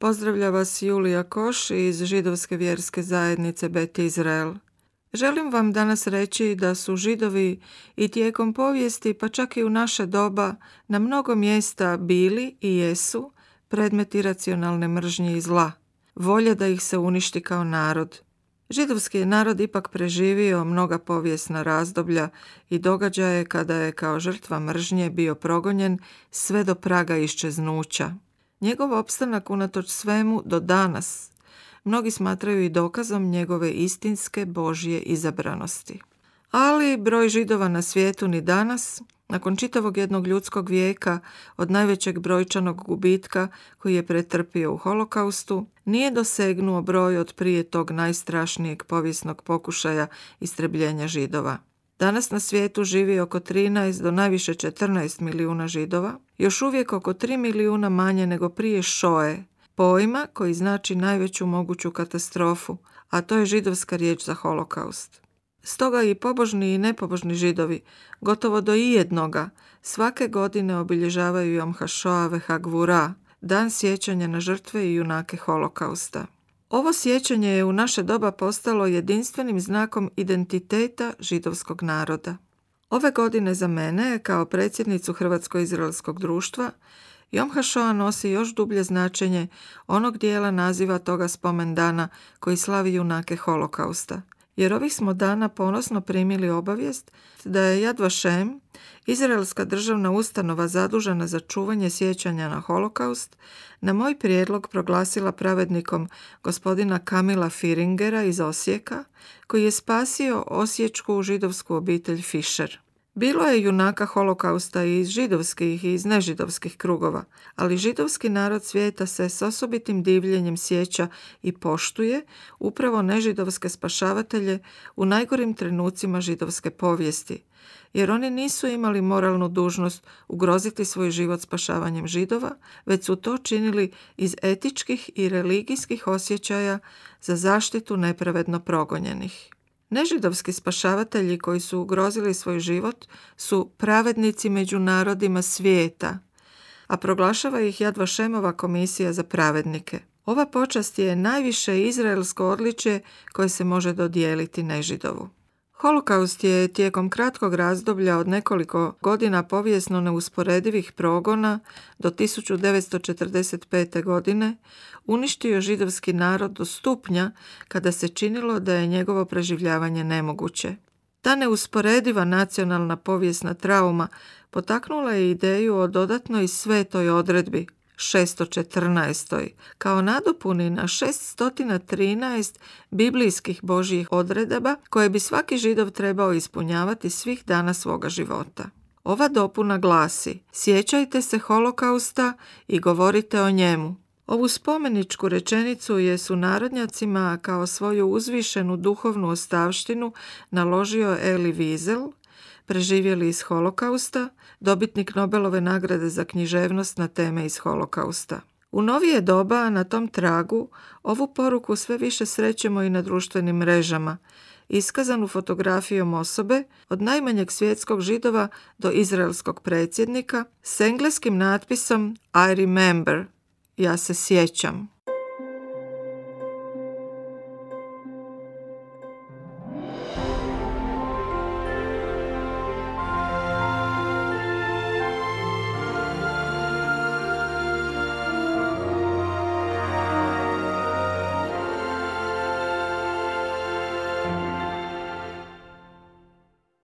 pozdravlja vas Julija Koš iz židovske vjerske zajednice Bet Izrael. Želim vam danas reći da su židovi i tijekom povijesti, pa čak i u naše doba, na mnogo mjesta bili i jesu predmeti racionalne mržnje i zla. Volje da ih se uništi kao narod. Židovski je narod ipak preživio mnoga povijesna razdoblja i događaje kada je kao žrtva mržnje bio progonjen sve do praga iščeznuća. Njegov opstanak unatoč svemu do danas mnogi smatraju i dokazom njegove istinske Božje izabranosti. Ali broj židova na svijetu ni danas, nakon čitavog jednog ljudskog vijeka od najvećeg brojčanog gubitka koji je pretrpio u holokaustu, nije dosegnuo broj od prije tog najstrašnijeg povijesnog pokušaja istrebljenja židova. Danas na svijetu živi oko 13 do najviše 14 milijuna židova, još uvijek oko 3 milijuna manje nego prije šoje, pojma koji znači najveću moguću katastrofu, a to je židovska riječ za holokaust. Stoga i pobožni i nepobožni židovi, gotovo do i jednoga, svake godine obilježavaju Jom Hašoa Hagvura, dan sjećanja na žrtve i junake holokausta. Ovo sjećanje je u naše doba postalo jedinstvenim znakom identiteta židovskog naroda. Ove godine za mene, kao predsjednicu Hrvatsko-izraelskog društva, Jom HaShoa nosi još dublje značenje onog dijela naziva toga spomendana koji slavi junake holokausta – jer ovih smo dana ponosno primili obavijest da je Yad Vashem, izraelska državna ustanova zadužena za čuvanje sjećanja na holokaust, na moj prijedlog proglasila pravednikom gospodina Kamila Firingera iz Osijeka, koji je spasio osječku židovsku obitelj Fischer. Bilo je junaka holokausta i iz židovskih i iz nežidovskih krugova, ali židovski narod svijeta se s osobitim divljenjem sjeća i poštuje upravo nežidovske spašavatelje u najgorim trenucima židovske povijesti, jer oni nisu imali moralnu dužnost ugroziti svoj život spašavanjem židova, već su to činili iz etičkih i religijskih osjećaja za zaštitu nepravedno progonjenih. Nežidovski spašavatelji koji su ugrozili svoj život su pravednici među narodima svijeta, a proglašava ih Jadva Šemova komisija za pravednike. Ova počast je najviše izraelsko odličje koje se može dodijeliti nežidovu. Holokaust je tijekom kratkog razdoblja od nekoliko godina povijesno neusporedivih progona do 1945. godine uništio židovski narod do stupnja kada se činilo da je njegovo preživljavanje nemoguće. Ta neusporediva nacionalna povijesna trauma potaknula je ideju o dodatnoj svetoj odredbi 614. kao nadopuni na 613 biblijskih božjih odredaba koje bi svaki židov trebao ispunjavati svih dana svoga života. Ova dopuna glasi Sjećajte se holokausta i govorite o njemu. Ovu spomeničku rečenicu je su narodnjacima kao svoju uzvišenu duhovnu ostavštinu naložio Eli Wiesel, preživjeli iz holokausta, dobitnik Nobelove nagrade za književnost na teme iz holokausta. U novije doba na tom tragu ovu poruku sve više srećemo i na društvenim mrežama, iskazanu fotografijom osobe od najmanjeg svjetskog židova do izraelskog predsjednika s engleskim natpisom I remember, ja se sjećam.